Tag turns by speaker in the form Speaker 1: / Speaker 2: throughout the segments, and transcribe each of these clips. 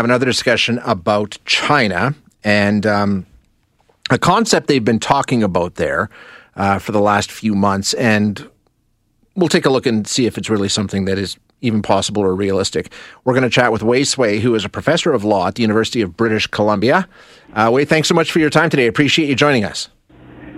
Speaker 1: have another discussion about China and um, a concept they've been talking about there uh, for the last few months. And we'll take a look and see if it's really something that is even possible or realistic. We're going to chat with Wei Cui, who is a professor of law at the University of British Columbia. Uh, Wei, thanks so much for your time today. I appreciate you joining us.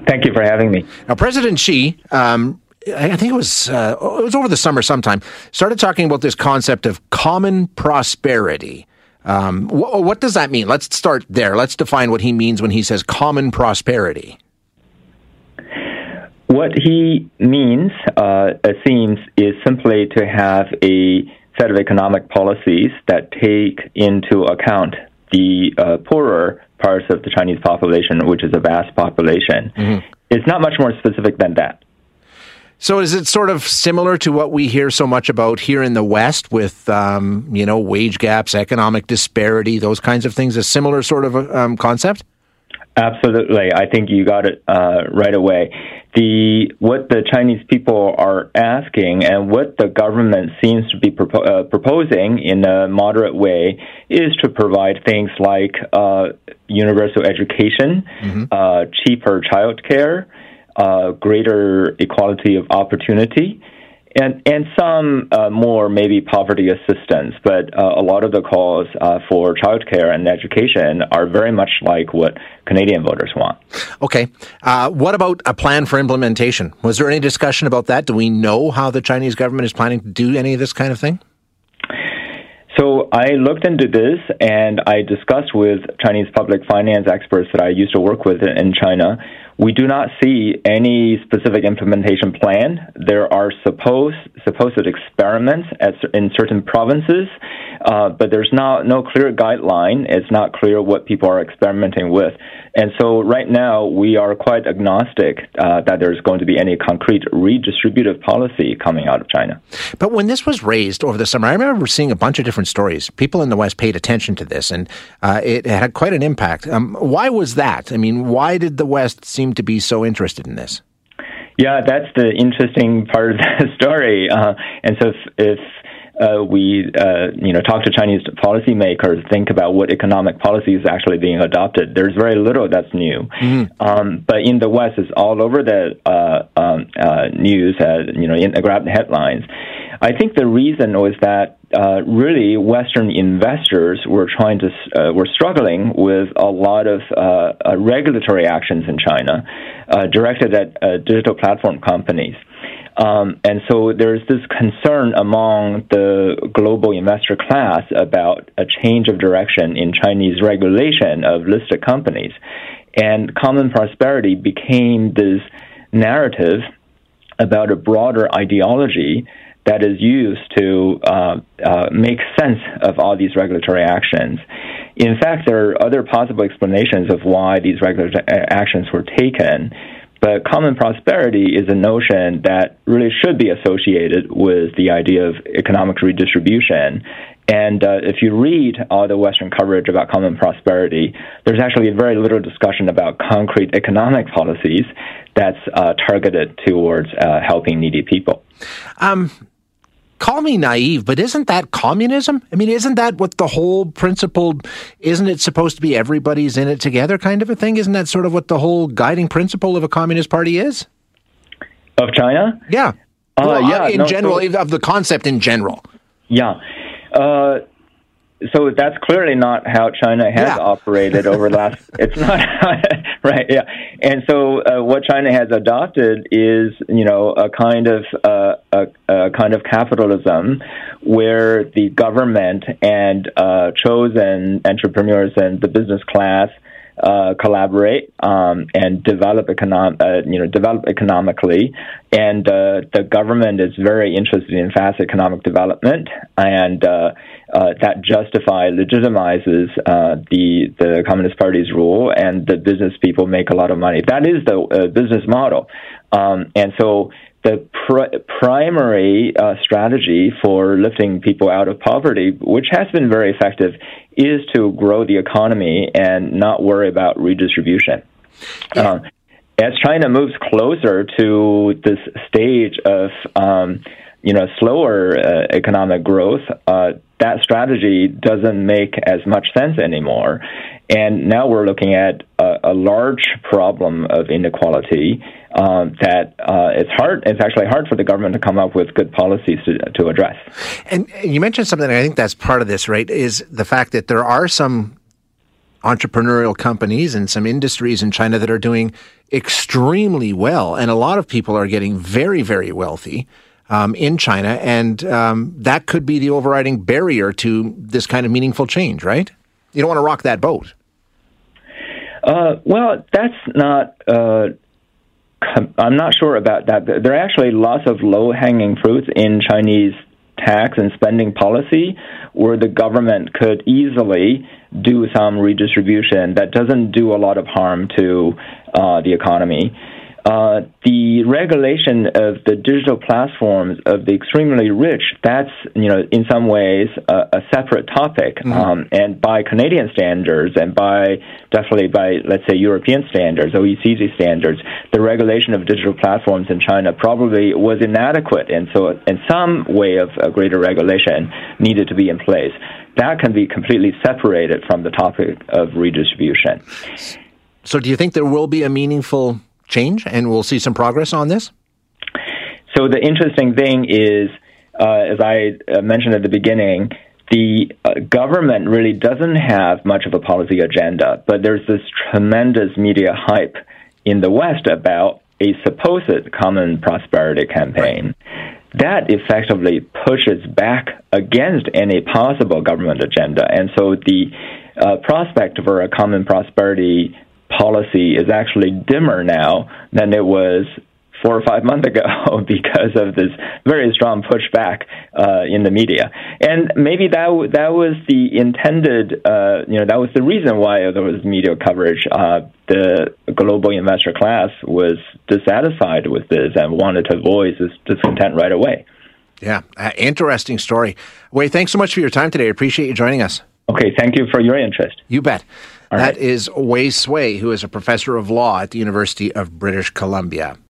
Speaker 2: Thank you for having me.
Speaker 1: Now, President Xi, um, I think it was uh, it was over the summer sometime, started talking about this concept of common prosperity. Um, wh- what does that mean? Let's start there. Let's define what he means when he says common prosperity.
Speaker 2: What he means, uh, it seems, is simply to have a set of economic policies that take into account the uh, poorer parts of the Chinese population, which is a vast population. Mm-hmm. It's not much more specific than that.
Speaker 1: So is it sort of similar to what we hear so much about here in the West with, um, you know, wage gaps, economic disparity, those kinds of things? A similar sort of um, concept?
Speaker 2: Absolutely, I think you got it uh, right away. The what the Chinese people are asking and what the government seems to be propo- uh, proposing in a moderate way is to provide things like uh, universal education, mm-hmm. Uh, cheaper childcare, uh, greater equality of opportunity, and and some uh, more maybe poverty assistance, but uh, a lot of the calls uh, for childcare and education are very much like what Canadian voters want.
Speaker 1: Okay, uh, what about a plan for implementation? Was there any discussion about that? Do we know how the Chinese government is planning to do any of this kind of thing?
Speaker 2: So I looked into this and I discussed with Chinese public finance experts that I used to work with in China we do not see any specific implementation plan. There are supposed supposed experiments at, in certain provinces, uh, but there's not no clear guideline. It's not clear what people are experimenting with, and so right now we are quite agnostic uh, that there's going to be any concrete redistributive policy coming out of China.
Speaker 1: But when this was raised over the summer, I remember seeing a bunch of different stories. People in the West paid attention to this, and uh, it had quite an impact. Um, why was that? I mean, why did the West seem to be so interested in this?
Speaker 2: Yeah, that's the interesting part of the story. Uh, and so if, if uh, we uh, you know talk to Chinese policymakers, think about what economic policy is actually being adopted. There's very little that's new, mm-hmm. um, but in the West, it's all over the uh, um, uh, news. Uh, you know, in, grab the headlines. I think the reason was that uh, really Western investors were trying to uh, were struggling with a lot of uh, uh regulatory actions in China uh, directed at uh, digital platform companies. Um, and so there's this concern among the global investor class about a change of direction in Chinese regulation of listed companies. And common prosperity became this narrative about a broader ideology that is used to uh, uh, make sense of all these regulatory actions. In fact, there are other possible explanations of why these regulatory actions were taken. But common prosperity is a notion that really should be associated with the idea of economic redistribution. And uh, if you read all the Western coverage about common prosperity, there's actually very little discussion about concrete economic policies that's uh, targeted towards uh, helping needy people.
Speaker 1: Um, call me naive, but isn't that communism? I mean, isn't that what the whole principle? Isn't it supposed to be everybody's in it together, kind of a thing? Isn't that sort of what the whole guiding principle of a communist party is?
Speaker 2: Of China?
Speaker 1: Yeah. Uh, well, yeah. In no, general, so, of the concept in general.
Speaker 2: Yeah. Uh, so that's clearly not how China has yeah. operated over the last. it's not right, yeah. And so uh, what China has adopted is, you know, a kind of uh, a, a, kind of capitalism where the government and uh, chosen entrepreneurs and the business class uh, collaborate um, and develop econom- uh, you know develop economically, and uh, the government is very interested in fast economic development, and uh, uh, that justify legitimizes uh, the the Communist Party's rule, and the business people make a lot of money. That is the business model, um, and so the pr- primary uh, strategy for lifting people out of poverty, which has been very effective, is to grow the economy and not worry about redistribution. Yeah. Uh, as China moves closer to this stage of um, you know slower uh, economic growth, uh, that strategy doesn't make as much sense anymore. And now we're looking at a, a large problem of inequality um, that uh, it's hard. It's actually hard for the government to come up with good policies to, to address.
Speaker 1: And you mentioned something. I think that's part of this, right? Is the fact that there are some entrepreneurial companies and some industries in China that are doing extremely well, and a lot of people are getting very, very wealthy. Um, in China, and um, that could be the overriding barrier to this kind of meaningful change, right? You don't want to rock that boat.
Speaker 2: Uh, well, that's not. Uh, I'm not sure about that. There are actually lots of low hanging fruits in Chinese tax and spending policy where the government could easily do some redistribution that doesn't do a lot of harm to uh, the economy. Uh, the regulation of the digital platforms of the extremely rich, that's, you know, in some ways a, a separate topic. Mm-hmm. Um, and by Canadian standards and by definitely by, let's say, European standards, OECD standards, the regulation of digital platforms in China probably was inadequate. And so, in some way of greater regulation needed to be in place. That can be completely separated from the topic of redistribution.
Speaker 1: So, do you think there will be a meaningful change and we'll see some progress on this?
Speaker 2: So the interesting thing is, uh, as I uh, mentioned at the beginning, the uh, government really doesn't have much of a policy agenda, but there's this tremendous media hype in the West about a supposed common prosperity campaign. That effectively pushes back against any possible government agenda. And so the uh, prospect for a common prosperity policy is actually dimmer now than it was four or five months ago because of this very strong pushback uh, in the media. And maybe that w- that was the intended, uh, you know, that was the reason why there was media coverage. Uh, the global investor class was dissatisfied with this and wanted to voice this discontent right away.
Speaker 1: Yeah, uh, interesting story. Wei, thanks so much for your time today. I appreciate you joining us.
Speaker 2: Okay, thank you for your interest.
Speaker 1: You bet. All that right. is Wei Cui, who is a professor of law at the University of British Columbia.